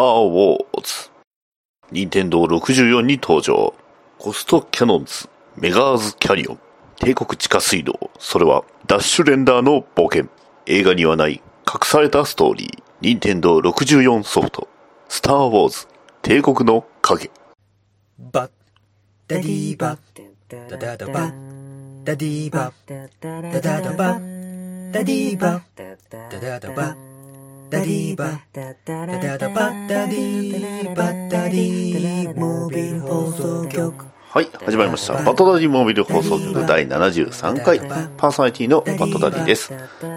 ター・ウォーズ。任天堂64に登場。コストキャノンズ、メガーズキャニオン、帝国地下水道。それはダッシュレンダーの冒険。映画にはない隠されたストーリー。任天堂64ソフト。スター・ウォーズ、帝国の影。バッダディーバッダダダバッダディーバッダダダバッダディーバッダダダバッダディーバッダダダバッダディーバッダディーモービル放送局はい、始まりました。バットダディモービル放送局第73回、パーソナリティのバットダディです。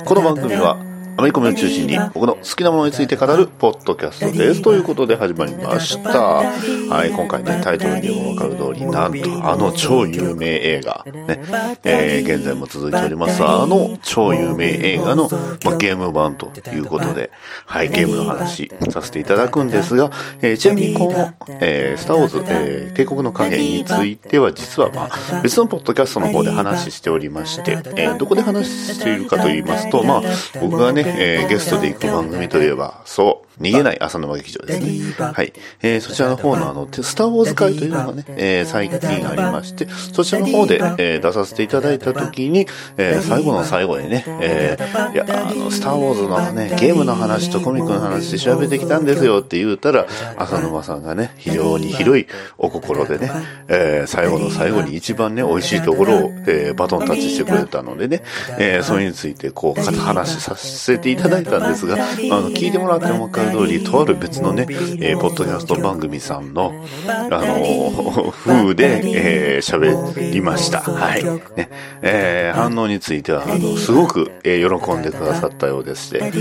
この番組は、アメリカを中心に僕の好きなものについて語るポッドキャストです。ということで始まりました。はい、今回ね、タイトルにもわかる通り、なんとあの超有名映画、ね、えー、現在も続いております、あの超有名映画の、まあ、ゲーム版ということで、はい、ゲームの話させていただくんですが、えー、ちなみにこの、えー、スターウォーズ、えー、帝国の影については実はまあ、別のポッドキャストの方で話しておりまして、えー、どこで話しているかと言いますと、まあ、僕がね、えーゲストで行く番組といえば、そう、逃げない朝の劇場です。ね。はい。えーそちらの方のあの、スターウォーズ会というのがね、えー最近ありまして、そちらの方で、えー出させていただいた時に、えー最後の最後にね、えーいや、あの、スターウォーズのね、ゲームの話とコミックの話で調べてきたんですよって言うたら、浅沼さんがね、非常に広いお心でね、えー最後の最後に一番ね、美味しいところを、えーバトンタッチしてくれたのでね、えーそれについてこう、話させていただいたんですが、あの、聞いてもらってもわ通り、とある別のね、えーポッドキャスト番組さんの、あの、風で、えー喋りました。はい。ね、えー反応については、あの、すごく、えー喜んでくださったようでして、はい。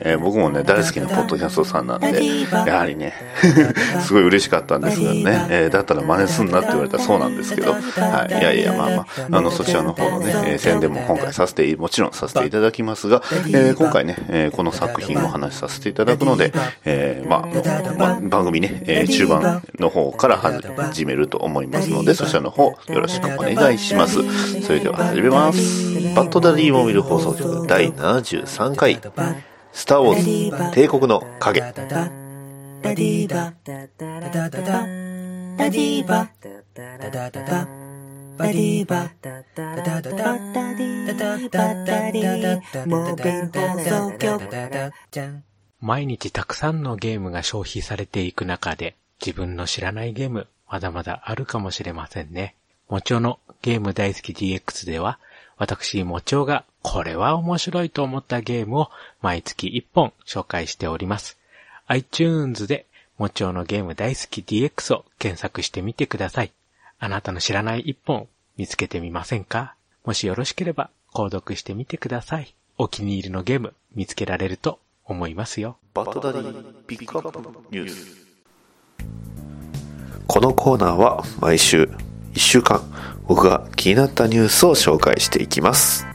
えー僕もね、大好きなポッドキャストさんなんで、やはりね、すごい嬉しかったんですがね、えーだったら真似すんなって言われたらそうなんですけど、はい。いやいや、まあまあ、あの、そちらの方のね、えー宣伝も今回させて、もちろんさせていただきますが、えー今回ね、えーこの作品をお話しさせていただくので、えーまあ、まあ、番組ね、えー中盤の方から始めると思いますので、そちらの方よろしくお願いします。それでは始めます。バッドダディモービル放送局第73回、スターウォーズ帝国の影。ダディー。バダダダダダディーバダダダダバディーバダダダダダダダダダダダモービル放送局じゃん毎日たくさんのゲームが消費されていく中で、自分の知らないゲーム、まだまだあるかもしれませんね。もちおのゲーム大好き DX では、私、もちおがこれは面白いと思ったゲームを毎月1本紹介しております。iTunes でもちおのゲーム大好き DX を検索してみてください。あなたの知らない1本見つけてみませんか？もしよろしければ購読してみてください。お気に入りのゲーム見つけられると思いますよ。バッドダディピックアップニュース。このコーナーは毎週1週間僕が気になったニュースを紹介していきます。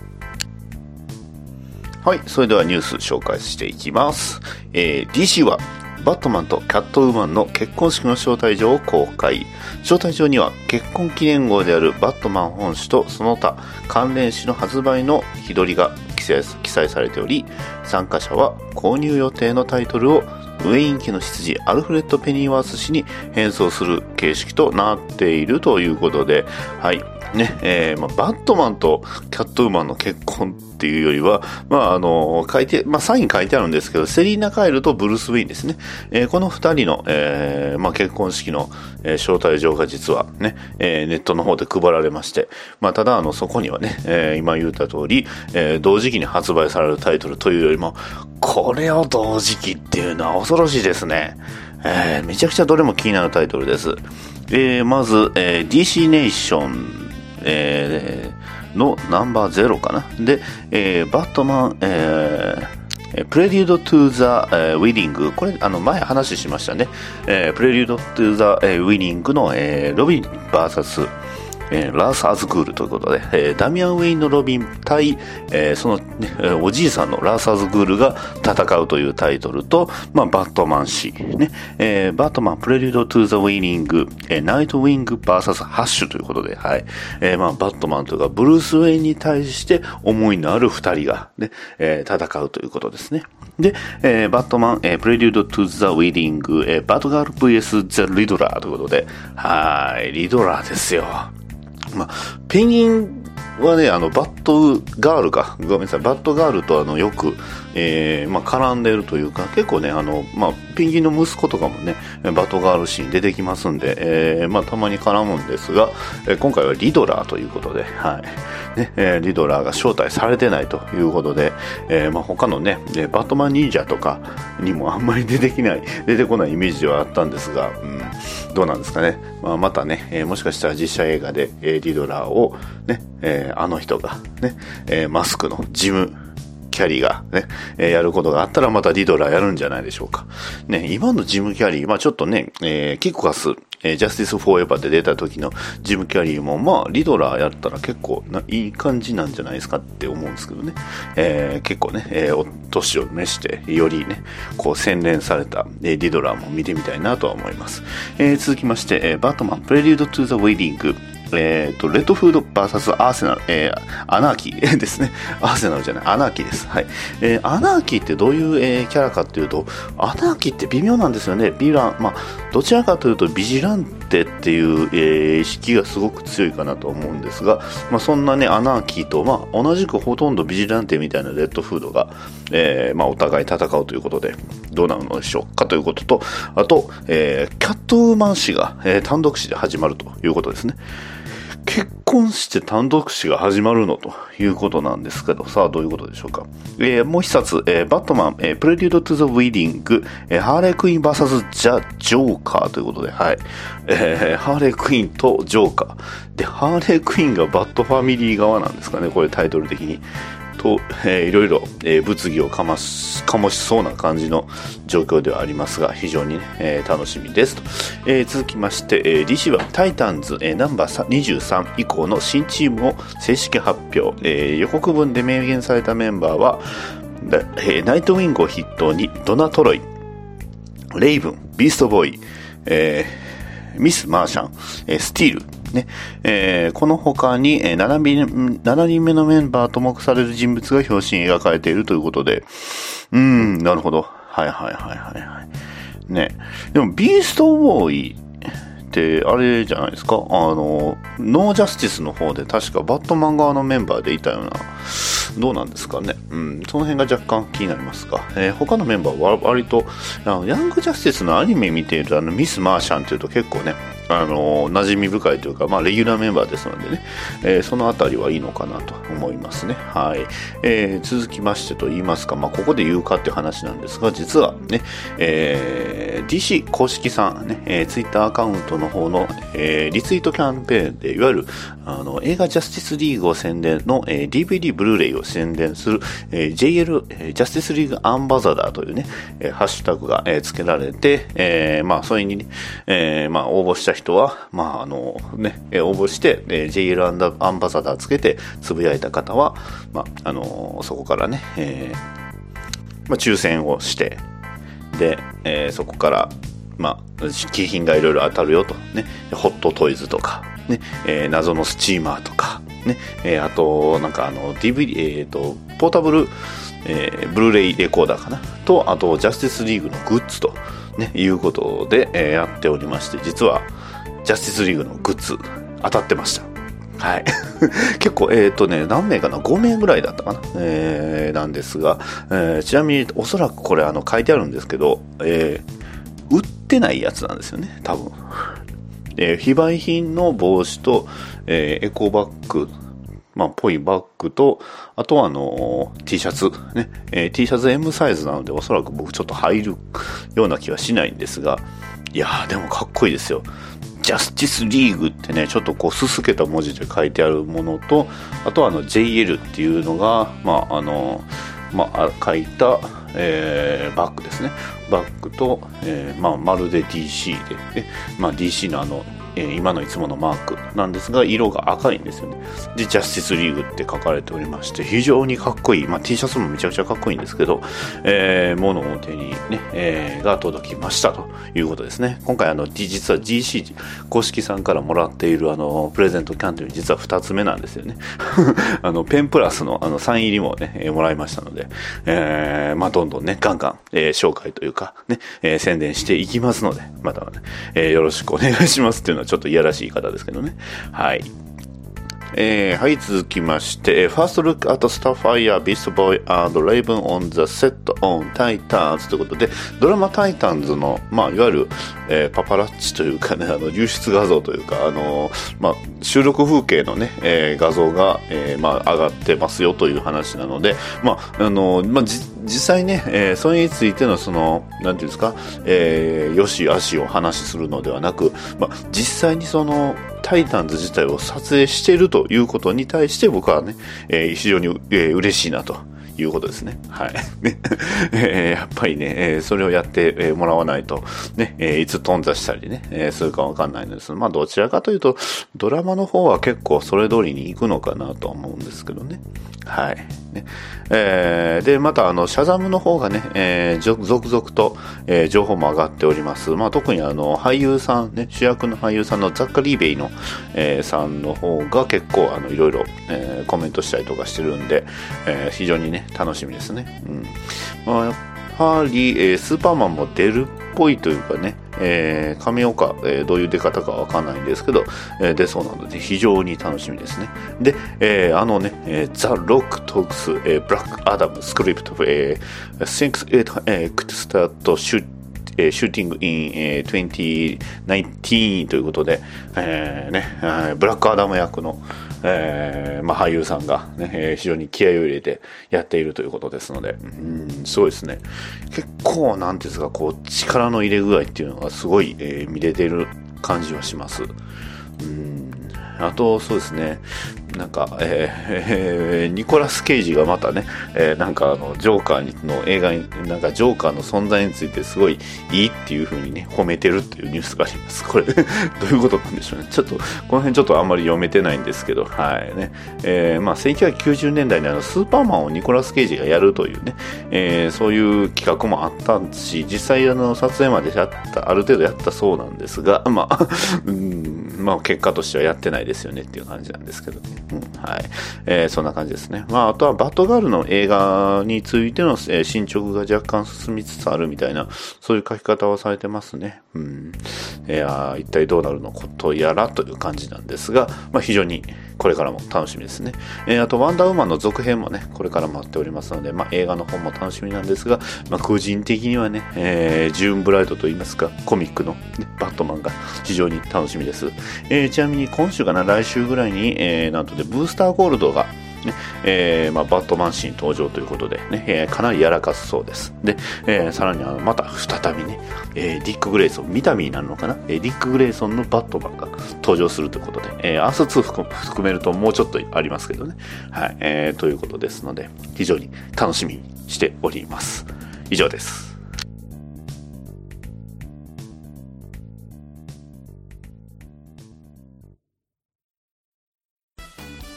はい、それではニュース紹介していきます。えー DC はバットマンとキャットウーマンの結婚式の招待状を公開。招待状には結婚記念号であるバットマン本誌とその他関連誌の発売の日取りが記載記載されており、参加者は購入予定のタイトルをウェイン家の執事アルフレッド・ペニーワース氏に変装する形式となっているということで、はい。ね、えーまあ、バットマンとキャットウーマンの結婚っていうよりは、まあ、あの、書いて、まあ、サイン書いてあるんですけど、セリーナ・カイルとブルース・ウィンですね。えーこの二人の、えーまあ、結婚式の、えー招待状が実はね、えーネットの方で配られまして、まあ、ただ、あの、そこにはね、えー今言った通り、えー同時期に発売されるタイトルというよりも、これを同時期っていうのは恐ろしいですね。えーめちゃくちゃどれも気になるタイトルです。えーまず、えー DC ネーション、えーのナンバーゼロかな。で、えーバットマン、えーPrelude to the Wedding。これ、あの、前話しましたね。えー Prelude to the Wedding の、えーロビン VS、えーラース・アズグールということで、えーダミアン・ウェインのロビン対、えーその、ね、おじいさんのラース・アズグールが戦うというタイトルと、まあ、バットマン誌、ね、えーバットマン・ Prelude to the Wedding、えーナイト・ウィング VS ハッシュということで、はい。えーまあ、バットマンというか、ブルース・ウェインに対して思いのある二人が、ね、えー戦うということですね。で、えーバットマン、えー Prelude to the Wedding、えーバットガール VS ザ・リドラーということで、はい、リドラーですよ。まあ、ペンギンはね、あの、バットガールか、ごめんなさい、バットガールとあの、よく、えー、まあ、絡んでるというか、結構ね、あの、まあ、ペンギンの息子とかもね、バットガール誌に出てきますんで、えー、まあ、たまに絡むんですが、えー今回はリドラーということで、はい。ね、えーリドラーが招待されてないということで、えー、まあ、他のね、バトマン忍者とかにもあんまり出てきない、出てこないイメージではあったんですが、うん、どうなんですかね。まあ、またね、えーもしかしたら実写映画で、えーリドラーをね、えーあの人がね、えーマスクのジム、キャリーがね、えーやることがあったらまたリドラーやるんじゃないでしょうか。ね、今のジム・キャリー、まあちょっとね、えーキックアス、えージャスティス・フォーエバーで出た時のジム・キャリーも、まあリドラーやったら結構ないい感じなんじゃないですかって思うんですけどね。えー結構ね、えーお年を召して、よりね、こう洗練された、えーリドラーも見てみたいなとは思います。えー続きまして、えーバットマン、 Prelude to the Wedding、えっ、と、レッドフード VS アーセナル、えーアナーキー ですね。アーセナルじゃない、アナーキーです。はい。えーアナーキーってどういう、えーキャラかっていうと、アナーキーって微妙なんですよね。ビラン、まあ、どちらかというとビジランテっていう、えー意識がすごく強いかなと思うんですが、まあ、そんなね、アナーキーと、まあ、同じくほとんどビジランテみたいなレッドフードが、えーまあ、お互い戦うということで、どうなるのでしょうかということと、あと、えーキャットウーマン誌が、えー単独誌で始まるということですね。結婚して単独誌が始まるのということなんですけど、さあどういうことでしょうか？えーもう一冊、えーバットマン、えー Prelude to the Wedding、えーハーレー・クイーン VS ザ・ジョーカーということで、はい。えーハーレー・クイーンとジョーカー。で、ハーレー・クイーンがバットファミリー側なんですかね、これタイトル的に。と、えーいろいろ、えー物議をかます、醸しそうな感じの状況ではありますが、非常にね、えー楽しみですと。えー続きまして、えー DC はタイタンズ、えーナンバー23以降の新チームを正式発表。えー予告文で明言されたメンバーは、えーナイトウィングを筆頭にドナ・トロイ、レイブン、ビーストボーイ、えーミス・マーシャン、えースティール、ね、えーこの他に、えー 7, 人7人目のメンバーと目される人物が表紙に描かれているということで、うん、なるほど。はいはいはいはいはい。ね。でも、ビーストボーイって、あれじゃないですか？あの、ノージャスティスの方で確かバットマン側のメンバーでいたような、どうなんですかね？うん、その辺が若干気になりますが、えー他のメンバーは割と、あのヤングジャスティスのアニメ見ている、あの、ミス・マーシャンっていうと結構ね、あの、馴染み深いというか、まあ、レギュラーメンバーですのでね、えーそのあたりはいいのかなと思いますね。はい。えー続きましてと言いますか、まあ、ここで言うかっていう話なんですが、実はね、えー DC 公式さんね、えー、ツイッターアカウントの方の、えーリツイートキャンペーンで、いわゆる、あの、映画ジャスティスリーグを宣伝の、えー DVD ブルーレイを宣伝する、えー JL、えージャスティスリーグアンバザダーというね、えーハッシュタグが、えー付けられて、えーまあ、それにね、えーまあ、応募した人は、まあ、あの、ね、応募して、えー JL アンダアンバサダーつけて、つぶやいた方は、まあ、あのそこからね、えーまあ、抽選をして、で、えーそこから、まあ、景品がいろいろ当たるよと。ね。ホットトイズとか、ね。えー謎のスチーマーとか、ね。えーあと、なんかあの、DVD、えっ、と、ポータブル、えーブルーレイレコーダーかな。と、あと、ジャスティスリーグのグッズと、ね、いうことで、えーやっておりまして、実は、ジャスティスリーグのグッズ、当たってました。はい。結構、えっ、とね、何名かな ?5 名ぐらいだったかな？えー、なんですが、えーちなみに、おそらくこれ、あの、書いてあるんですけど、えー売ってないやつなんですよね、多分。えー非売品の帽子と、えーエコバッグ、まあ、ぽいバッグと、あとはあのー T シャツ、ね、えー T シャツ M サイズなので、おそらく僕ちょっと入るような気はしないんですが、いやー、でもかっこいいですよ。ジャスティスリーグってね、ちょっとこう、すすけた文字で書いてあるものと、あとはあの、JL っていうのが、まあ、あの、まあ、書いた、えーバッグですね。バッグと、えーまあ、まるで DC で、ねまあ、DC のあの、えー今のいつものマークなんですが、色が赤いんですよね。で、ジャスティスリーグって書かれておりまして、非常にかっこいい。まあ、T シャツもめちゃくちゃかっこいいんですけど、えー、ものを手にね、えーが届きましたということですね。今回あの、実は GC 公式さんからもらっているあの、プレゼントキャンという実は2つ目なんですよね。あの、ペンプラスのあの、サイン入りもね、もらいましたので、えーまあ、どんどんね、ガンガン、えー紹介というか、ね、えー宣伝していきますので、またね、えーよろしくお願いしますっていうのはちょっといやらしい方ですけどね。はい。えーはい、続きまして、えー First Look at Starfire, Beast Boy and Raven on the Set on Titans ということで、ドラマタイタンズの、まあ、いわゆる、えーパパラッチというかね、あの、流出画像というか、あのーまあ、収録風景のね、えー画像が、えーまあ、上がってますよという話なので、まあ、あのーまあ、じ実際ね、えーそれについてのその、なんていうんですか、えーよし悪しを話しするのではなく、まあ、実際にその、タイタンズ自体を撮影しているということに対して僕はね、えー非常に、えー嬉しいなと。いうことですね。はい。ね えーやっぱりね、えーそれをやってえーもらわないと、ね、えーいつ頓挫したりね、えーするかわかんないのです。まあ、どちらかというと、ドラマの方は結構それ通りに行くのかなと思うんですけどね。はい。ねえーで、また、あの、シャザムの方がね、えー続々と、えー情報も上がっております。まあ、特にあの、俳優さん、ね、主役の俳優さんのザッカリーベイの、えーさんの方が結構、あの、いろいろ、えーコメントしたりとかしてるんで、えー非常にね、楽しみですね。うん。まあ、やっぱり、えースーパーマンも出るぽいというかね、えー、カメオか、えーどういう出方かわかんないんですけど、えー出そうなので非常に楽しみですね。で、えーあのね、えー、 The Rock Talks、えー Black Adam Script、えー、Thinks it、えー could start shoot えー、 shooting in、えー、2019ということで、えーね、えーブラックアダム役の、えーまあ、俳優さんが、ねえー非常に気合を入れてやっているということですので、うん、すごいですね。結構、なんていうんですか、こう、力の入れ具合っていうのがすごい、えー見れてる感じはします。うんあと、そうですね、なんか、えーえニコラス・ケイジがまたね、えーなんかあの、ジョーカーの映画に、なんかジョーカーの存在についてすごいいいっていう風にね、褒めてるっていうニュースがあります。これ、どういうことなんでしょうね。ちょっと、この辺ちょっとあんまり読めてないんですけど、はいね。えーまあ、1990年代にあの、スーパーマンをニコラス・ケイジがやるというね、えーそういう企画もあったんし、実際あの、撮影までやった、ある程度やったそうなんですが、まあ、うん、まあ、結果としてはやってないですよねっていう感じなんですけどね。うん、はい。えーそんな感じですね。まあ、あとはバッドガールの映画についての、えー進捗が若干進みつつあるみたいな、そういう書き方をされてますね。うん。いや一体どうなるのことやらという感じなんですが、まあ、非常にこれからも楽しみですね。えーあと、ワンダーウーマンの続編もね、これから待っておりますので、まあ、映画の方も楽しみなんですが、まあ、個人的にはね、えージューンブライドといいますか、コミックの、ね、バットマンが非常に楽しみです。えーちなみに今週かな、来週ぐらいに、えーなんとで、ブースターゴールドが、ねえーまあ、バットマンシーン登場ということで、ねえーかなりやらかすそうです。で、えーさらにあのまた再びね、えーディック・グレイソン、ミタミーなるのかな、えーディック・グレイソンのバットマンが登場するということで、えーアース2含含めるともうちょっとありますけどね。はい、えーということですので、非常に楽しみにしております。以上です。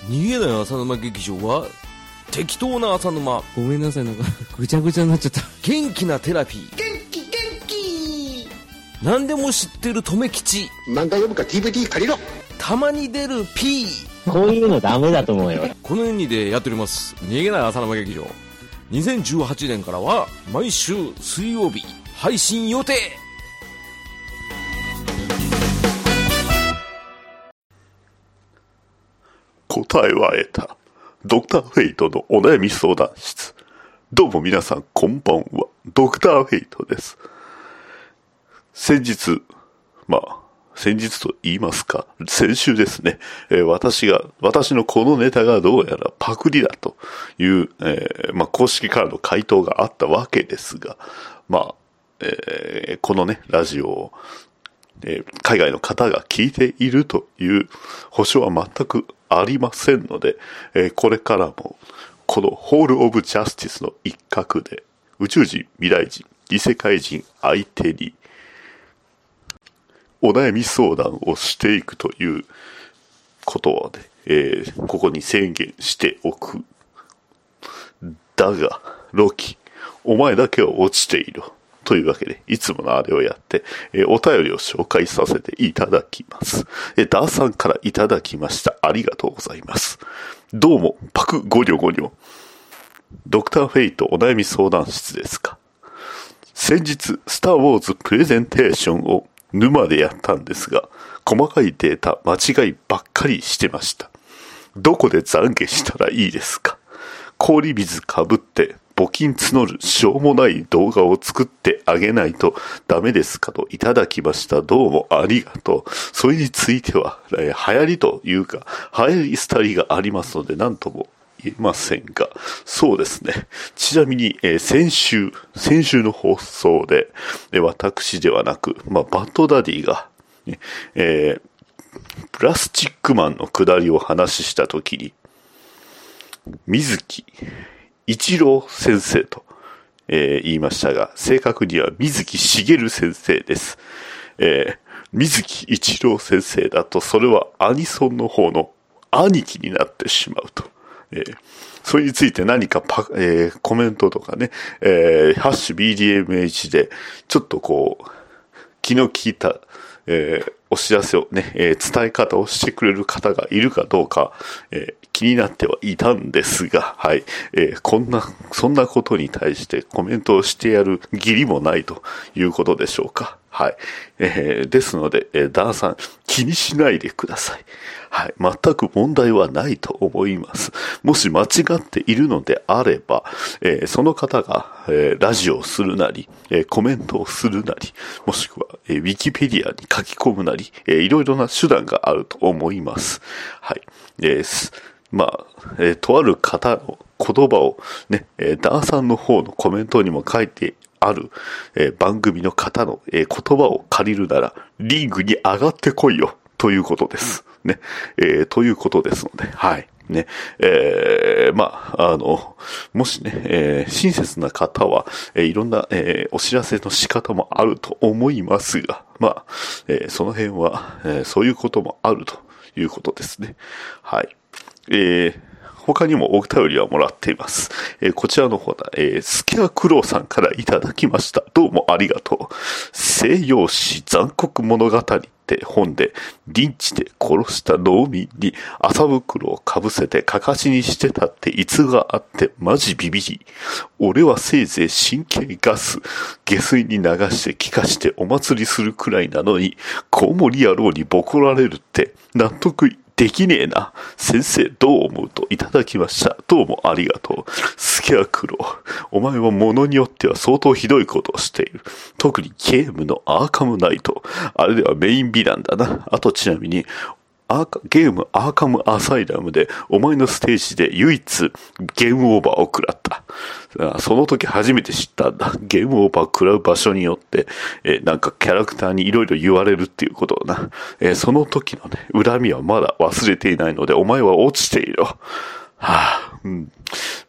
逃げない浅沼劇場は適当な浅沼。ごめんなさい、なんか、ぐちゃぐちゃになっちゃった。元気なテラピー。元気元気。何でも知ってる留吉。漫画読むか DVD 借りろ。たまに出る P こういうのダメだと思うよ。このようにでやっております。逃げない浅沼劇場。2018年からは毎週水曜日配信予定答えは得た。ドクターフェイトのお悩み相談室。どうも皆さんこんばんは。ドクターフェイトです。先日、まあ、先日と言いますか、先週ですね、えー私が、私のこのネタがどうやらパクリだという、えーまあ、公式からの回答があったわけですが、まあ、えーこのね、ラジオをえー海外の方が聞いているという保証は全くありませんので、えーこれからも、このホール・オブ・ジャスティスの一角で、宇宙人、未来人、異世界人相手に、お悩み相談をしていくということをね、えーここに宣言しておく。だが、ロキ、お前だけは落ちている。というわけで、いつものあれをやって、えーお便りを紹介させていただきます。えーダーさんからいただきました。ありがとうございます。どうも、パクゴニョゴニョ。ドクターフェイトお悩み相談室ですか。先日、スター・ウォーズプレゼンテーションを沼でやったんですが、細かいデータ間違いばっかりしてました。どこで懺悔したらいいですか氷水かぶって募金募るしょうもない動画を作ってあげないとダメですかといただきました。どうもありがとう。それについては、え流行りというか、流行り廃りがありますので、なんとも言えませんが、そうですね。ちなみに、えー先週、先週の放送で、え私ではなく、まあ、バッドダディが、ねえープラスチックマンの下りを話したときに、水木一郎先生と、えー言いましたが、正確には水木しげる先生です。えー水木一郎先生だと、それはアニソンの方の兄貴になってしまうと。えーそれについて何かパ、えーコメントとかね、えーハッシュ BDMH で、ちょっとこう、気の利いた、えーお知らせをね、えー伝え方をしてくれる方がいるかどうか、えー気になってはいたんですが、はい、えーこんな、そんなことに対してコメントをしてやる義理もないということでしょうか。はい。えーですので、えーダーさん、気にしないでください。はい。全く問題はないと思います。もし間違っているのであれば、えーその方が、えーラジオをするなり、えーコメントをするなり、もしくは、えーウィキペディアに書き込むなり、えーいろいろな手段があると思います。はい。えーまあ、えーとある方の言葉をね、えーダーさんの方のコメントにも書いてある、えー番組の方の、えー言葉を借りるなら、リングに上がってこいよ、ということです。ね。えーということですので、はい。ね。えーまあ、あの、もしね、えー親切な方は、えーいろんな、えーお知らせの仕方もあると思いますが、まあ、えーその辺は、えーそういうこともあるということですね。はい。えー他にもお便りはもらっています。えーこちらの方だ、えースケアクロウさんからいただきました。どうもありがとう。西洋史残酷物語って本で、リンチで殺した農民に麻袋をかぶせてかかしにしてたって逸があってマジビビり。俺はせいぜい神経ガス、下水に流して気化してお祭りするくらいなのに、コウモリ野郎にボコられるって納得できねえな。先生どう思うといただきました。どうもありがとう。スケアクロー。お前は物によっては相当ひどいことをしている。特にゲームのアーカムナイト。あれではメインヴィランだな。あとちなみに、ゲームアーカムアサイラムでお前のステージで唯一ゲームオーバーを食らった。その時初めて知ったんだ。ゲームオーバー食らう場所によって、えなんかキャラクターにいろいろ言われるっていうことをな。えその時のね、恨みはまだ忘れていないので、お前は落ちていろ。はあ、うん。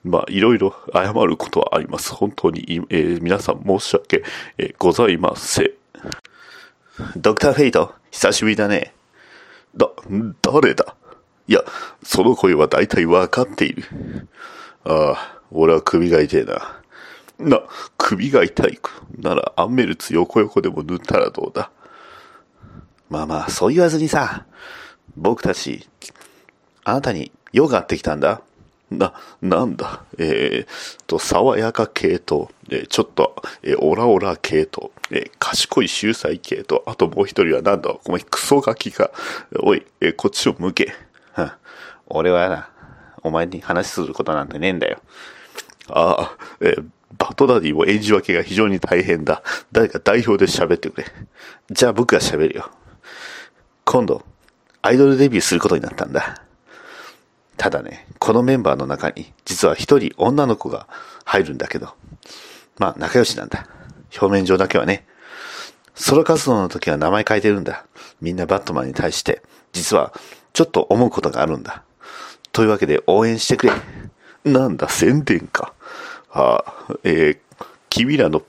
まあ、いろいろ謝ることはあります。本当に、えー皆さん申し訳、ございません。ドクターフェイト、久しぶりだね。だ、誰だ？いや、その声は大体わかっている。ああ、俺は首が痛いな。な、首が痛いならアンメルツ横横でも塗ったらどうだ？まあまあ、そう言わずにさ、僕たち、あなたに用があってきたんだ。な、なんだ、えー、と、爽やか系と、えーちょっと、えーオラオラ系と、えー賢い秀才系と、あともう一人はなんだ、お前クソガキか。おい、えーこっちを向け。はん俺はな、お前に話することなんてねえんだよ。ああ、えーバッドダディも演じ分けが非常に大変だ。誰か代表で喋ってくれ。じゃあ僕が喋るよ。今度、アイドルデビューすることになったんだ。ただね、このメンバーの中に、実は一人女の子が入るんだけど、まあ仲良しなんだ。表面上だけはね。ソロ活動の時は名前変えてるんだ。みんなバットマンに対して、実はちょっと思うことがあるんだ。というわけで応援してくれ。なんだ、宣伝か。ああ、えー君らの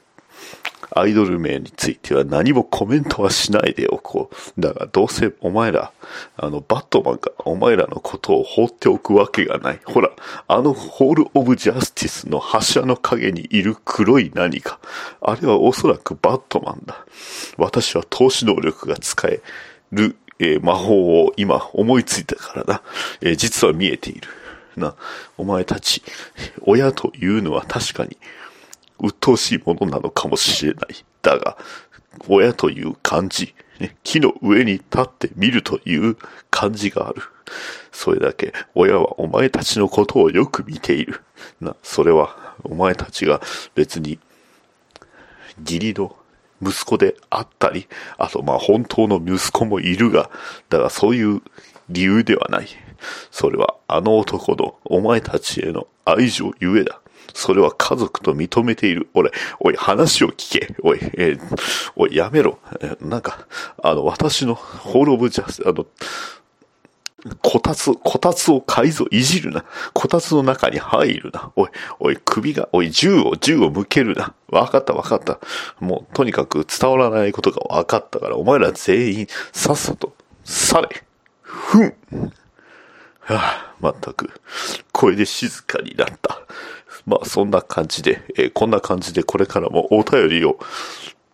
アイドル名については何もコメントはしないでおこう。だがどうせお前ら、あの、バットマンがお前らのことを放っておくわけがない。ほら、あのホール・オブ・ジャスティスの柱の影にいる黒い何か。あれはおそらくバットマンだ。私は投資能力が使える、えー魔法を今思いついたからな。えー実は見えている。な、お前たち、親というのは確かに、鬱陶しいものなのかもしれない。だが、親という漢字、ね、木の上に立って見るという漢字がある。それだけ、親はお前たちのことをよく見ている。な、それは、お前たちが別に、義理の息子であったり、あとま本当の息子もいるが、だがそういう理由ではない。それはあの男のお前たちへの愛情ゆえだ。それは家族と認めている。俺、おい、話を聞け。おい、えーおい、やめろ。えーなんか、あの、私のホールオブジャス、あの、こたつ、こたつを改造、いじるな。こたつの中に入るな。おい、おい、首が、おい、銃を、銃を向けるな。わかった、わかった。もう、とにかく伝わらないことがわかったから、お前ら全員、さっさと、去れ。ふん。はあ、まったく、これで静かになった。まあ、そんな感じで、えーこんな感じでこれからもお便りを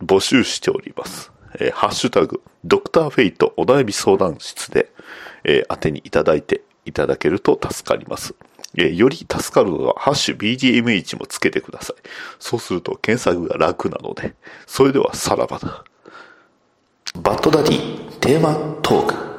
募集しております。えーハッシュタグ、ドクターフェイトお悩み相談室で、えー、当てにいただいていただけると助かります。えーより助かるのは、ハッシュ BGMH もつけてください。そうすると検索が楽なので。それではさらばだ。バッドダディテーマトーク。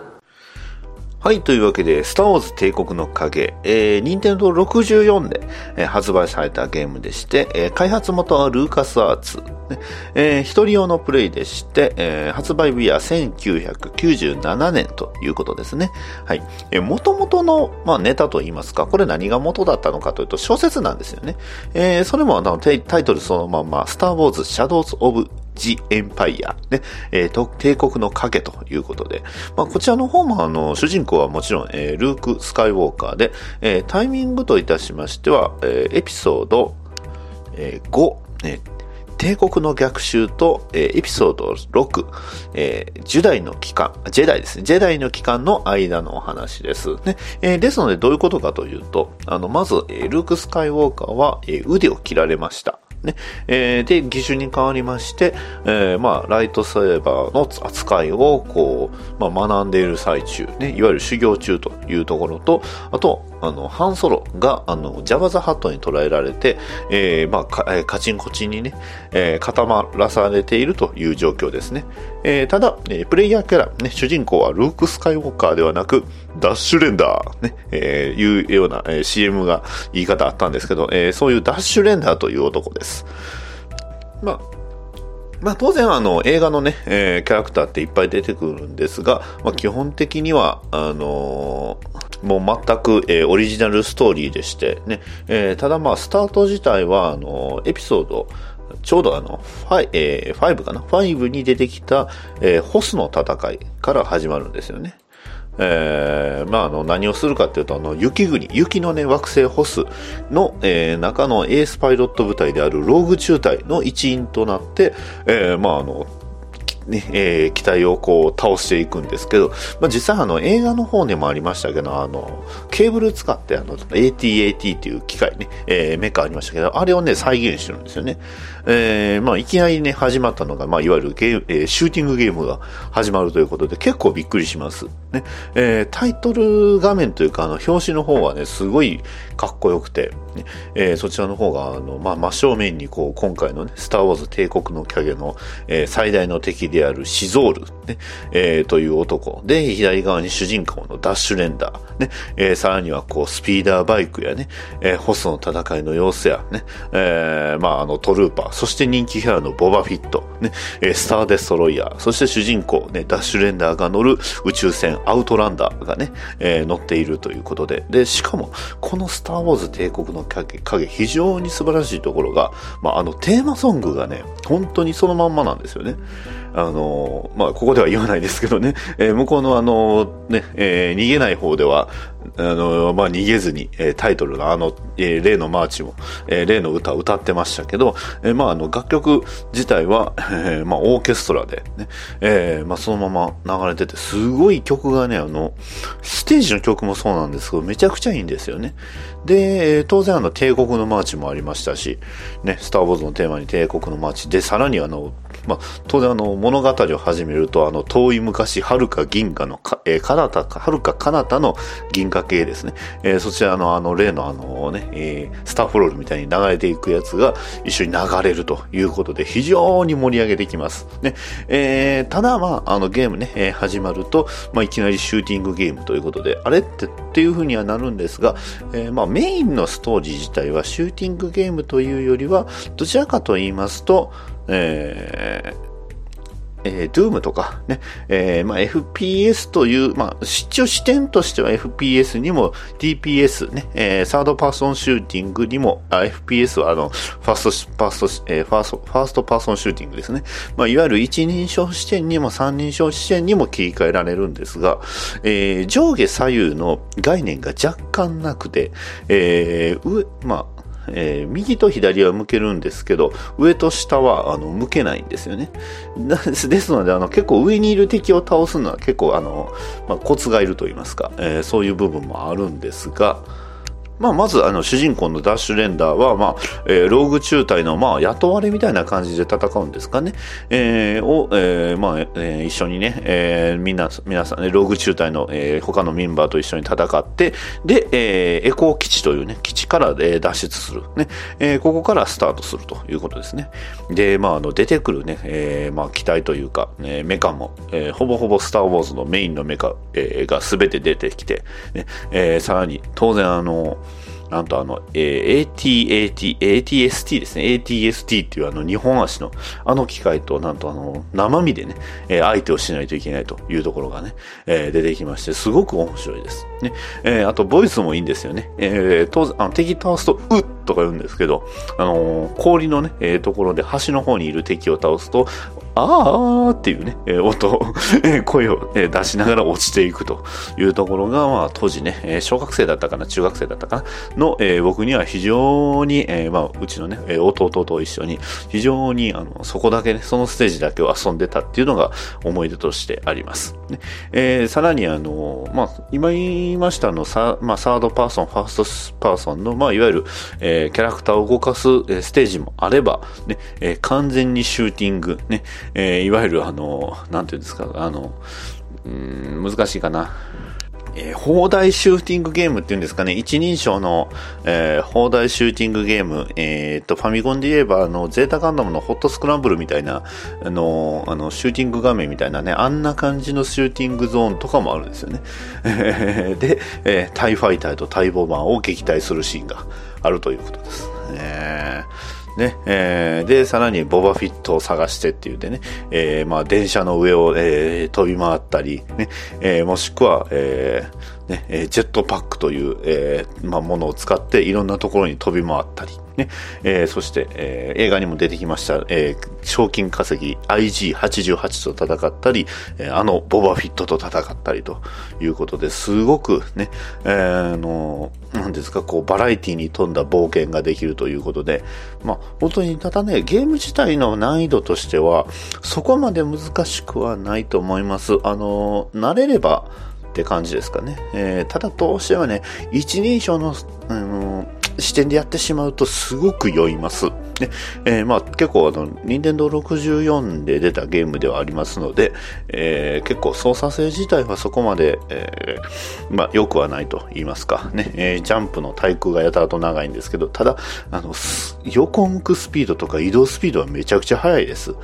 はい、というわけで、スターウォーズ帝国の影、えー、任天堂64で、えー発売されたゲームでして、えー開発元はルーカスアーツ、ねえー一人用のプレイでして、えー発売日は1997年ということですね。はい。えー、元々の、まあ、ネタといいますか、これ何が元だったのかというと小説なんですよね。えーそれもあのタイトルそのまま、スターウォーズシャドウズ・オブ・ジ・エンパイア、ね、えーと帝国の影ということで、まあ、こちらの方もあの、主人公はもちろん、えールーク・スカイウォーカーで、えータイミングといたしましては、えーエピソード、えー5、えー帝国の逆襲と、えーエピソード6、えージュダイの期間、ジェダイですね。ジェダイの期間の間のお話です。ね。えーですのでどういうことかというと、あの、まず、えールーク・スカイウォーカーは、えー腕を切られました。ね。えーで、義手に変わりまして、えーまあ、ライトセーバーの扱いを、こう、まあ、学んでいる最中、ね、いわゆる修行中というところと、あと、あの、ハンソロが、あの、ジャバザハットに捉えられて、えーまあ、かえーカチンコチンにね、えー固まらされているという状況ですね。えーただ、えープレイヤーキャラ、ね、主人公はルーク・スカイウォーカーではなく、ダッシュレンダー、ね、えーいうような、えー CM が言い方あったんですけど、えーそういうダッシュレンダーという男です。まあ、まあ当然あの映画のね、えーキャラクターっていっぱい出てくるんですが、まあ基本的には、あのーもう全く、えーオリジナルストーリーでしてね、えーただまあスタート自体は、あのエピソード、ちょうどあの、ファイ、えー、5かな ?5 に出てきた、えーホスの戦いから始まるんですよね。えーまあ、あの、何をするかっていうと、あの、雪国、雪のね、惑星ホスの、えー中のエースパイロット部隊であるローグ中隊の一員となって、えーまあ、あの、ね、えー機体をこう倒していくんですけど、まあ、実際あの映画の方でもありましたけど、あの、ケーブル使ってあの、ATAT っていう機械ね、えーメカありましたけど、あれをね、再現してるんですよね。えーまあ、いきなりね、始まったのが、まあ、いわゆるゲーム、えーシューティングゲームが始まるということで、結構びっくりします。ね、えータイトル画面というか、あの、表紙の方はね、すごいかっこよくて、ねえーそちらの方が、あの、まあ、真正面にこう、今回のね、スターウォーズ帝国の影の、えー最大の敵でであるシゾール、ね、えーという男。で、左側に主人公のダッシュレンダー、ね、えーさらにはこう、スピーダーバイクやね、えーホスの戦いの様子や、ね、えーまあ、あの、トルーパー、そして人気キャラのボバフィット、ね、えースターデストロイヤー、そして主人公、ね、ダッシュレンダーが乗る宇宙船アウトランダーがね、えー乗っているということで、で、しかも、このスターウォーズ帝国の影、影非常に素晴らしいところが、まあ、あの、テーマソングがね、本当にそのまんまなんですよね。あの、まあ、ここでは言わないですけどね、えー向こうのあの、ね、えー逃げない方では、あの、まあ、逃げずに、えータイトルのあの、えー例のマーチも、えー例の歌を歌ってましたけど、えーまあ、あの、楽曲自体は、えーまあ、オーケストラでね、えーまあ、そのまま流れてて、すごい曲がね、あの、ステージの曲もそうなんですけど、めちゃくちゃいいんですよね。で、当然あの、帝国のマーチもありましたし、ね、スター・ウォーズのテーマに帝国のマーチ、で、さらにあの、まあ、当然あの、物語を始めると、あの、遠い昔、遥か銀河のか、えー、彼方か、遥か彼方の銀河系ですね。えーそちらのあの、例のあのね、えースタッフロールみたいに流れていくやつが一緒に流れるということで、非常に盛り上げてきます。ね。えーただまあ、あの、ゲームね、えー始まると、まあ、いきなりシューティングゲームということで、あれってっていう風にはなるんですが、えーまあ、メインのストーリー自体はシューティングゲームというよりは、どちらかと言いますと、えーえー、Doom とかね、えーまあ、FPS という、まあ、一応視点としては FPS にも TPS ね、えーサードパーソンシューティングにも、あ FPS はあの、ファースト、ファースト、えーファースト、ファーストパーソンシューティングですね。まあ、いわゆる一人称視点にも三人称視点にも切り替えられるんですが、えー上下左右の概念が若干なくて、えー上、まあ、えー右と左は向けるんですけど、上と下はあの向けないんですよね。ですので、あの結構上にいる敵を倒すのは結構あの、まあ、コツがいると言いますか、えーそういう部分もあるんですが、まあ、まず、あの、主人公のダッシュレンダーは、まあ、えーローグ中隊の、まあ、雇われみたいな感じで戦うんですかね。えーを、えーまあ、えー一緒にね、えーみんな、皆さんね、ローグ中隊の、えー他のメンバーと一緒に戦って、で、えーエコー基地というね、基地から、えー脱出する。ね、えーここからスタートするということですね。で、まあ、あの、出てくるね、えーまあ、機体というか、えーメカも、えーほぼほぼスター・ウォーズのメインのメカ、えーが全て出てきて、ね、えーさらに、当然あの、なんとあの、えー ATAT、ATST ですね。ATST っていうあの日本足のあの機械と、なんとあの、生身でね、えー相手をしないといけないというところがね、えー出てきまして、すごく面白いです。ね。えーあと、ボイスもいいんですよね。えー当然、あの敵倒すと、うっとか言うんですけど、あのー氷のね、えーところで端の方にいる敵を倒すと、あーっていうね、え音、え声をえ出しながら落ちていくというところが、まあ当時ね、え小学生だったかな、中学生だったかな、の、え僕には非常に、えまあうちのね、え弟と一緒に、非常に、あの、そこだけね、そのステージだけを遊んでたっていうのが思い出としてあります。ねえーさらにあの、まあ今言いましたの、さまあサードパーソン、ファーストパーソンの、まあいわゆる、えーキャラクターを動かす、えステージもあれば、ね、えー完全にシューティング、ね、えーいわゆるあの、なんていうんですか、あの、うん難しいかな。えー砲台シューティングゲームっていうんですかね、一人称の、えー砲台シューティングゲーム、えーっと、ファミコンで言えば、あの、ゼータガンダムのホットスクランブルみたいな、あの、あの、シューティング画面みたいなね、あんな感じのシューティングゾーンとかもあるんですよね。で、えータイファイターとタイボマーを撃退するシーンがあるということです。えーね、えーで、さらにボバフィットを探してって言ってね、えーまあ電車の上を、えー飛び回ったり、ね、えーもしくは、えーね、ジェットパックという、えーまあ、ものを使っていろんなところに飛び回ったり、ね、えーそして、えー映画にも出てきました、えー賞金稼ぎ IG88 と戦ったり、えーあのボバフィットと戦ったりということですごくね、えーあの、なんですか、こう、バラエティに富んだ冒険ができるということで、まあ、本当に、ただね、ゲーム自体の難易度としては、そこまで難しくはないと思います。あの、慣れれば、って感じですかね。えーただどうしてもね、一人称の、あの視点でやってしまうとすごく酔います。ねえーまあ結構あの、任天堂64で出たゲームではありますので、えー結構操作性自体はそこまで、えーまあ良くはないと言いますか、ね、えジャンプの対空がやたらと長いんですけど、ただ、あの、横向くスピードとか移動スピードはめちゃくちゃ速いです。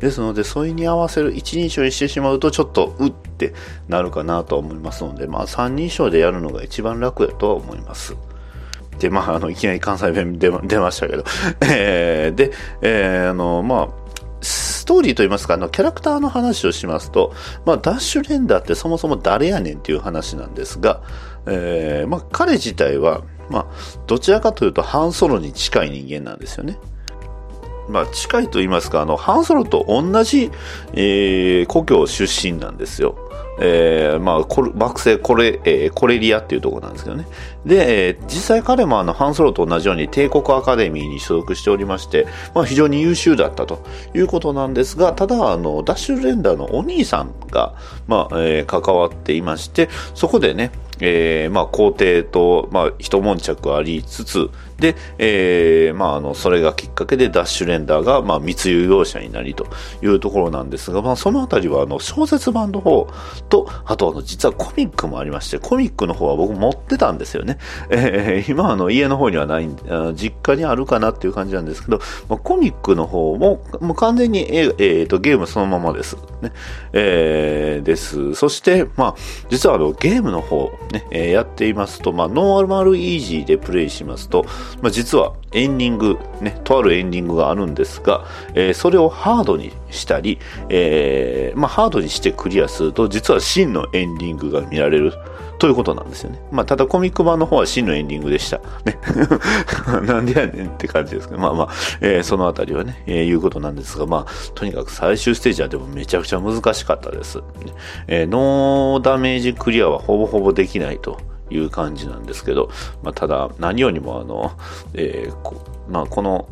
ですので、それに合わせる一人称にしてしまうと、ちょっと、うってなるかなとは思いますので、まあ、三人称でやるのが一番楽だとは思います。で、まあ、あの、いきなり関西弁出ま出ましたけど、えーで、えーあの、まあ、ストーリーといいますか、あの、キャラクターの話をしますと、まあ、ダッシュレンダーってそもそも誰やねんっていう話なんですが、えーまあ、彼自体は、まあ、どちらかというと、ハンソロに近い人間なんですよね。まあ、近いと言いますか、あの、ハンソロと同じ、えー、故郷出身なんですよ。えー、まあ、コル惑星コレ、えー、コレリアっていうとこなんですけどね。で、えー実際彼もあの、ハンソロと同じように帝国アカデミーに所属しておりまして、まあ、非常に優秀だったということなんですが、ただ、あの、ダッシュレンダーのお兄さんが、まあ、えー関わっていまして、そこでね、えーまあ、皇帝と、まあ、一悶着ありつつ、で、えーまあ、あの、それがきっかけでダッシュレンダーが、まあ、密輸業者になりというところなんですが、まあ、そのあたりは、あの、小説版の方と、あと、あの、実はコミックもありまして、コミックの方は僕持ってたんですよね。えー今、あの、家の方にはないん、実家にあるかなっていう感じなんですけど、まあ、コミックの方も、もう完全に、えーえーと、ゲームそのままです。ね。えーです。そして、まあ、実はあの、ゲームの方、ね、えーやっていますと、まあ、ノーマルイージーでプレイしますと、まあ、実はエンディング、ね、とあるエンディングがあるんですが、えーそれをハードにしたり、えーまあ、ハードにしてクリアすると、実は真のエンディングが見られる。ということなんですよね。まあ、ただコミック版の方は真のエンディングでした。ね。なんでやねんって感じですけど、まあまあ、えーそのあたりはね、えーいうことなんですが、まあ、とにかく最終ステージはでもめちゃくちゃ難しかったです。えーノーダメージクリアはほぼほぼできないと。いう感じなんですけど、まあ、ただ、何よりもあの、えーまあ、この、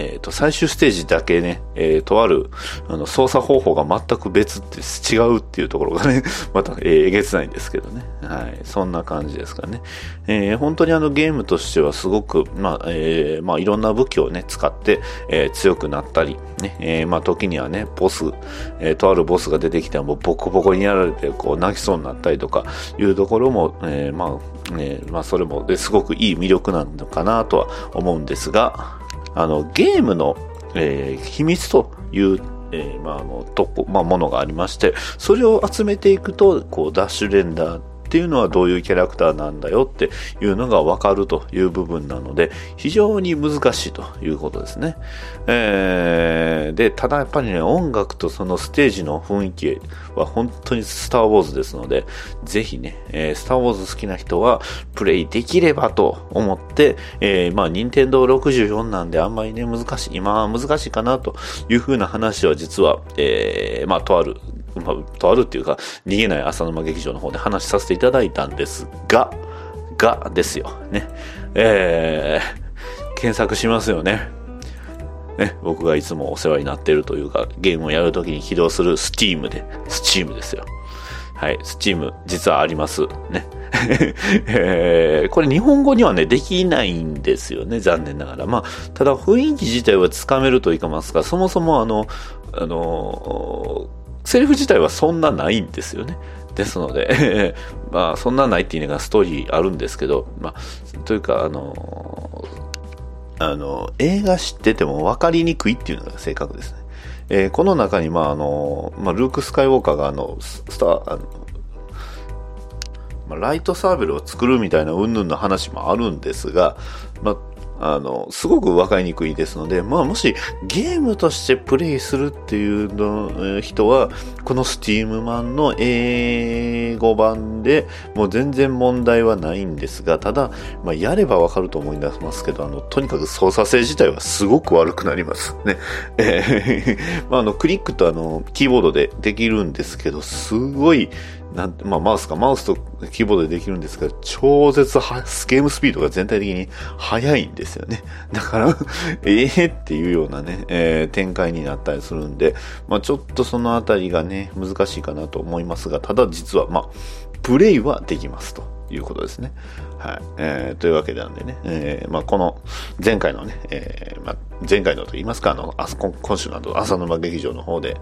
えっ、と、最終ステージだけね、えーとある、あの、操作方法が全く別って違うっていうところがね、また、えーえげつないんですけどね。はい。そんな感じですかね。えー本当にあのゲームとしてはすごく、まあ、えーまあ、いろんな武器をね、使って、えー強くなったり、ね、えーまあ、時にはね、ボス、えーとあるボスが出てきてもうボコボコにやられて、こう、泣きそうになったりとか、いうところも、えーまあ、ね、まあ、それも、すごくいい魅力なのかなとは思うんですが、あの、ゲームの、えー秘密という、えーまあ、あの、とこ、まあ、ものがありまして、それを集めていくと、こう、ダッシュレンダーっていうのはどういうキャラクターなんだよっていうのがわかるという部分なので、非常に難しいということですね。えーで、ただやっぱりね、音楽とそのステージの雰囲気は本当にスターウォーズですので、ぜひね、えースターウォーズ好きな人はプレイできればと思って、えーまあ、任天堂64なんであんまりね、難しい、今は難しいかなというふうな話は実は、えーまあ、とある、まあ、とあるっていうか、逃げない浅沼劇場の方で話させていただいたんですが、がですよ。ね。えー、検索しますよね。ね、僕がいつもお世話になっているというか、ゲームをやるときに起動する Steam で、Steam ですよ。はい、Steam、実はあります。ね。えーこれ日本語にはね、できないんですよね、残念ながら。まあ、ただ雰囲気自体はつかめるといかますが、そもそもあの、あの、セリフ自体はそんなないんですよね。ですので、まあ、そんなないっていうのがストーリーあるんですけど、まあ、というか、あの、あの、映画知ってても分かりにくいっていうのが正確ですね。えーこの中に、まあ、あの、まあ、ルーク・スカイウォーカーが、あの、スター、あの、まあ、ライトサーベルを作るみたいな云々の話もあるんですが、まあ、あの、すごく分かりにくいですので、まあ、もしゲームとしてプレイするっていうの人は、このスティームマンの英語版でもう全然問題はないんですが、ただ、まあ、やればわかると思いますけど、あの、とにかく操作性自体はすごく悪くなりますね。えー まあ、あの、クリックとあの、キーボードでできるんですけど、すごい、なん、まあ、マウスか、マウスとキーボードでできるんですが、超絶は、ゲームスピードが全体的に速いんですよね。だから、ええっていうようなね、えー展開になったりするんで、まあ、ちょっとそのあたりがね、難しいかなと思いますが、ただ実は、まあ、プレイはできますということですね。はい。えー、というわけなんでね、えー、まあ、この、前回のね、えー、まあ、前回のと言いますか、あの、あ今今週など、浅沼劇場の方で、ね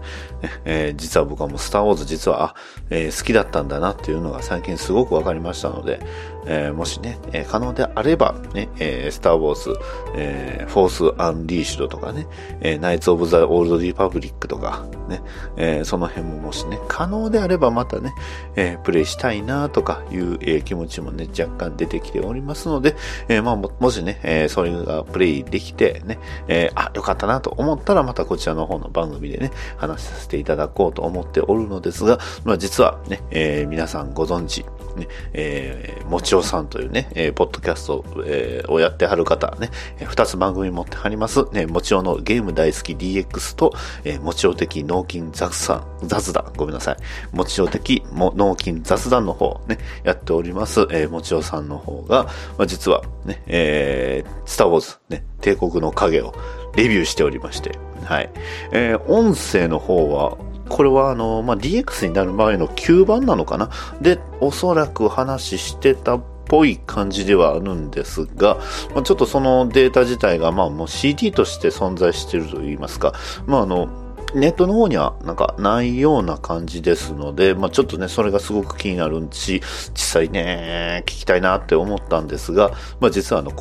えー実は僕はもうスターウォーズ実は、あ、えー好きだったんだなっていうのが最近すごくわかりましたので、えーもしね、えー可能であれば、ね、えースターウォーズ、えーフォースアンリーシュドとかね、えーナイツオブザオールドリパブリックとか、ね、えーその辺ももしね、可能であればまたね、えープレイしたいなとかいう、えー気持ちもね、若干出ててきておりますので、えーまあ、ももしね、えーそれがプレイできてね、えーあ、よかったなと思ったらまたこちらの方の番組でね、話させていただこうと思っておるのですが、まあ実はね、えー皆さんご存知、ね、えー、もちおさんというね、えーポッドキャスト、えーをやってはる方ね、えー二つ番組持ってはります、ね、もちおのゲーム大好き DX と、えーもちお的脳筋雑談、雑談、ごめんなさい。もちお的も脳筋雑談の方ね、やっております、えーもちおさんの方が、まあ、実はね、えー、スターウォーズ、ね、帝国の影をレビューしておりまして、はい。えー音声の方は、これはあの、まあ、DX になる前の9番なのかな？で、おそらく話してたっぽい感じではあるんですが、まあ、ちょっとそのデータ自体が、まあ、もう CD として存在してると言いますか、まあ、あの、ネットの方にはなんかないような感じですので、まあ、ちょっとね、それがすごく気になるし、実際ね、聞きたいなって思ったんですが、まあ、実はあの、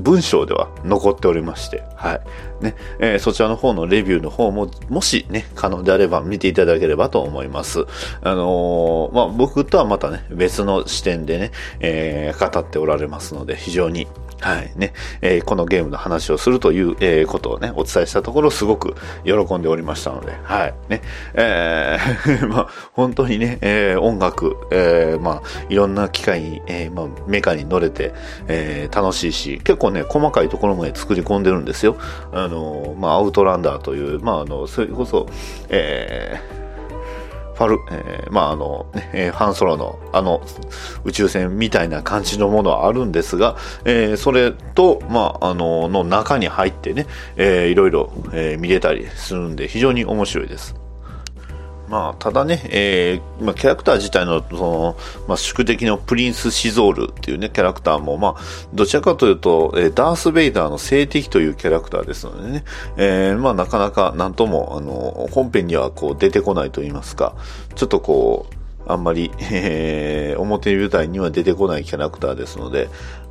文章では残っておりまして、はい。ね、えーそちらの方のレビューの方も、もしね、可能であれば見ていただければと思います。あのーまあ、僕とはまたね、別の視点でね、えー語っておられますので、非常に、はい、ね、えーこのゲームの話をするという、えーことをね、お伝えしたところ、すごく喜んでおりましたので、はい、ね、えー まあ、本当にね、えー音楽、えーまあ、いろんな機械に、えーまあ、メカに乗れて、えー楽しいし、結構ね、細かいところまで作り込んでるんですよ。あのーまあ、アウトランダーという、まあ、あの、それこそ、えーファル、えーまああの、ね、えーハンソロのあの宇宙船みたいな感じのものはあるんですが、えーそれと、まああの、の中に入ってね、えーいろいろ、えー見れたりするんで非常に面白いです。まあ、ただね、えーまあ、キャラクター自体の、その、まあ、宿敵のプリンス・シゾールっていうね、キャラクターも、まあ、どちらかというと、えーダース・ベイダーの性敵というキャラクターですのでね、えーまあ、なかなか、なんとも、あの、本編にはこう、出てこないと言いますか、ちょっとこう、あんまり、えー表舞台には出てこないキャラクターですので、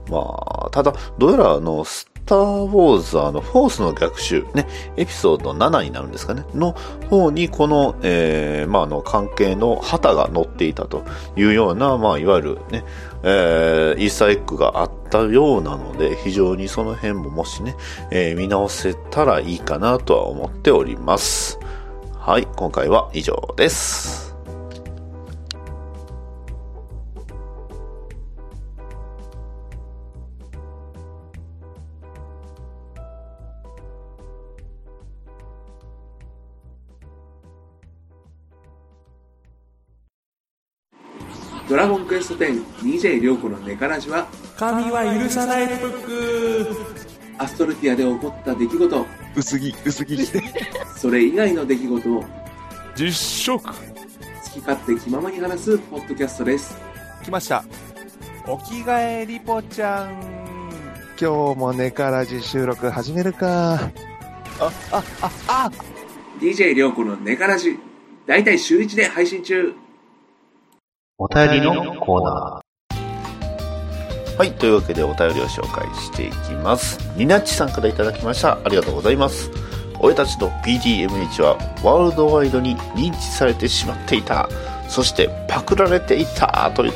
まあ、ただ、どうやらあの、ター・ウォーズあの、フォースの逆襲、ね、エピソード7になるんですかね、の方にこの、えーまあ、の、関係の旗が載っていたというような、まあ、いわゆるね、えーイースターエッグがあったようなので、非常にその辺ももしね、えー見直せたらいいかなとは思っております。はい、今回は以上です。スト10 DJ 涼子のネカラジは神は許さないブック。アストルティアで起こった出来事。薄着、薄着して。それ以外の出来事を実食。好き勝手気ままに話すポッドキャストです。来ました。お着替えリポちゃん。今日も寝からじ収録始めるか。DJ 涼子のネカラジ大体週1で配信中お便りのコーナー。はい、というわけでお便りを紹介していきます。ニナッチさんからいただきました。ありがとうございます。俺たちの PDMH はワールドワイドに認知されてしまっていた。そしてパクられていたとい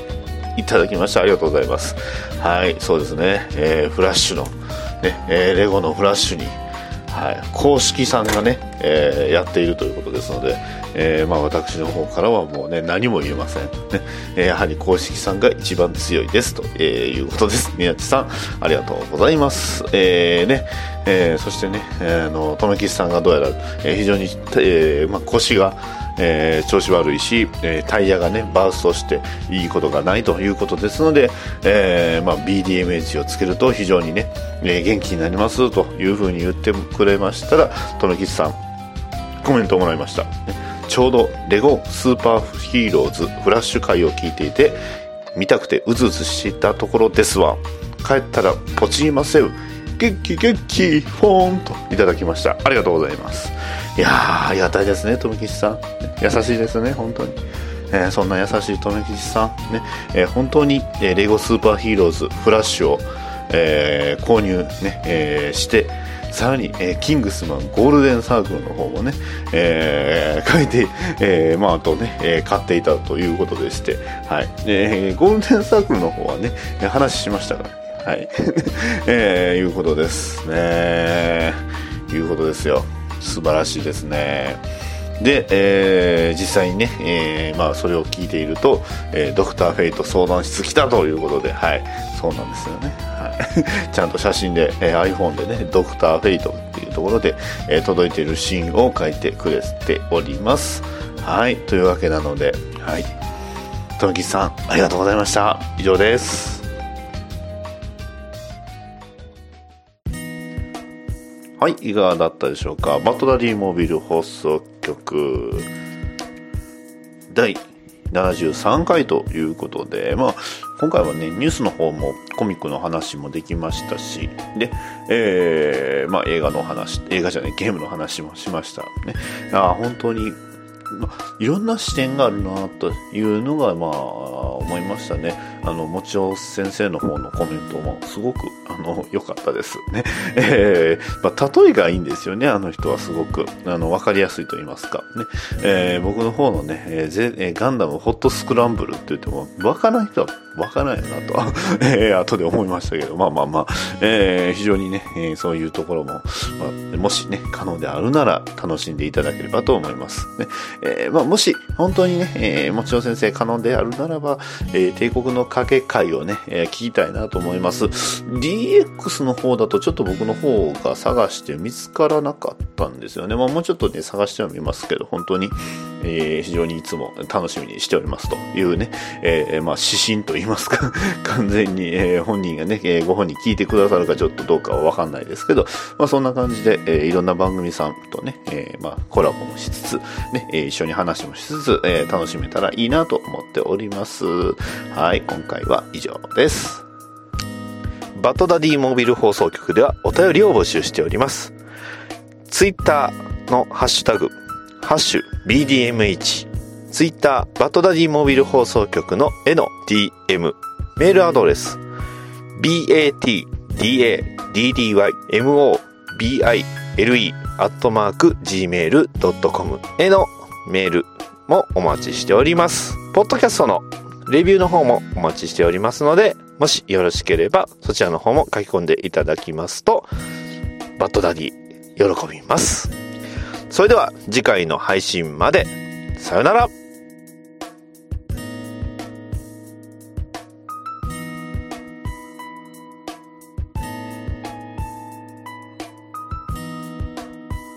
ただきました。ありがとうございます。はい、そうですね。えーフラッシュの、ね、えーレゴのフラッシュに、はい、公式さんがね、えーやっているということですので、えーまあ、私の方からはもうね何も言えません、ね えーやはり公式さんが一番強いですと、えいうことです。宮地さんありがとうございます、えーねえーそしてね、えーあの留吉さんがどうやら、え非常に、えーまあ、腰がえー調子悪いし、えータイヤがねバーストしていいことがないということですので、えーまあ、BDMH をつけると非常にね、えー元気になりますというふうに言ってくれましたら富吉さんコメントをもらいました、ね。ちょうどレゴスーパーヒーローズフラッシュ回を聞いていて見たくてうずうずしたところですわ。帰ったらポチりません。ゲッキゲッキフォーンといただきました。ありがとうございます。いやーありがたいですね富吉さん。優しいですね本当に。えーそんな優しい富吉さん、ねえー本当に、えーレゴスーパーヒーローズフラッシュを、えー購入、ねえーしてさらに、えーキングスマンゴールデンサークルの方もね、えー書いて、えーまあ、あとね、えー買っていたということでして、はい。えゴールデンサークルの方はね、話しましたから、はい。えーいうことですね。いうことですよ。素晴らしいですね。で、えー実際にね、えーまあ、それを聞いていると、えードクターフェイト相談室来たということで、はい、そうなんですよね。はい、ちゃんと写真で、えー iPhone でね、ドクターフェイトっていうところで、えー届いているシーンを書いてくれております。はい、というわけなので、はい。ともきさん、ありがとうございました。以上です。はい、いかがだったでしょうか。バトダディモビル放送局第73回ということで、まあ、今回はね、ニュースの方もコミックの話もできましたし、で、えー、まあ映画の話、映画じゃない、ゲームの話もしましたね。あ本当に、まあ、いろんな視点があるなというのが、まあ、思いましたね。あの、もちろん先生の方のコメントもすごく、あの、良かったですね。えー、まあ、例えがいいんですよね、あの人はすごく。あの、わかりやすいと言いますか。ね。えー、僕の方のね、えーぜえーガンダムホットスクランブルって言っても、わからない人はわからないなと、えー、後で思いましたけど、まあまあまあ、えー、非常にね、えーそういうところも、まあ、もしね、可能であるなら楽しんでいただければと思います。ね。えーまあ、もし、本当にね、えー、もちろん先生可能であるならば、えー帝国の賭け会をね、えー聞きたいなと思います。DX の方だとちょっと僕の方が探して見つからなかったんですよね。まあ、もうちょっとね、探してはみますけど、本当に、えー非常にいつも楽しみにしておりますというね、えーまあ、指針と言いますか、完全に、えー本人がね、えご本人聞いてくださるかちょっとどうかはわかんないですけど、まあ、そんな感じで、えーいろんな番組さんとね、えまあ、コラボもしつつ、ね、え一緒に話もしつつ、え楽しめたらいいなと思っております。はい、今回は以上です。バトダディモービル放送局ではお便りを募集しております。ツイッターのハッシュタグ、ハッシュ BDMH、ツイッターバトダディモービル放送局のへの DM、メールアドレス、batdaddymobile アットマーク gmail.com へのメールもお待ちしております。ポッドキャストのレビューの方もお待ちしておりますので、もしよろしければそちらの方も書き込んでいただきますと、バッドダディ喜びます。それでは次回の配信まで、さよなら。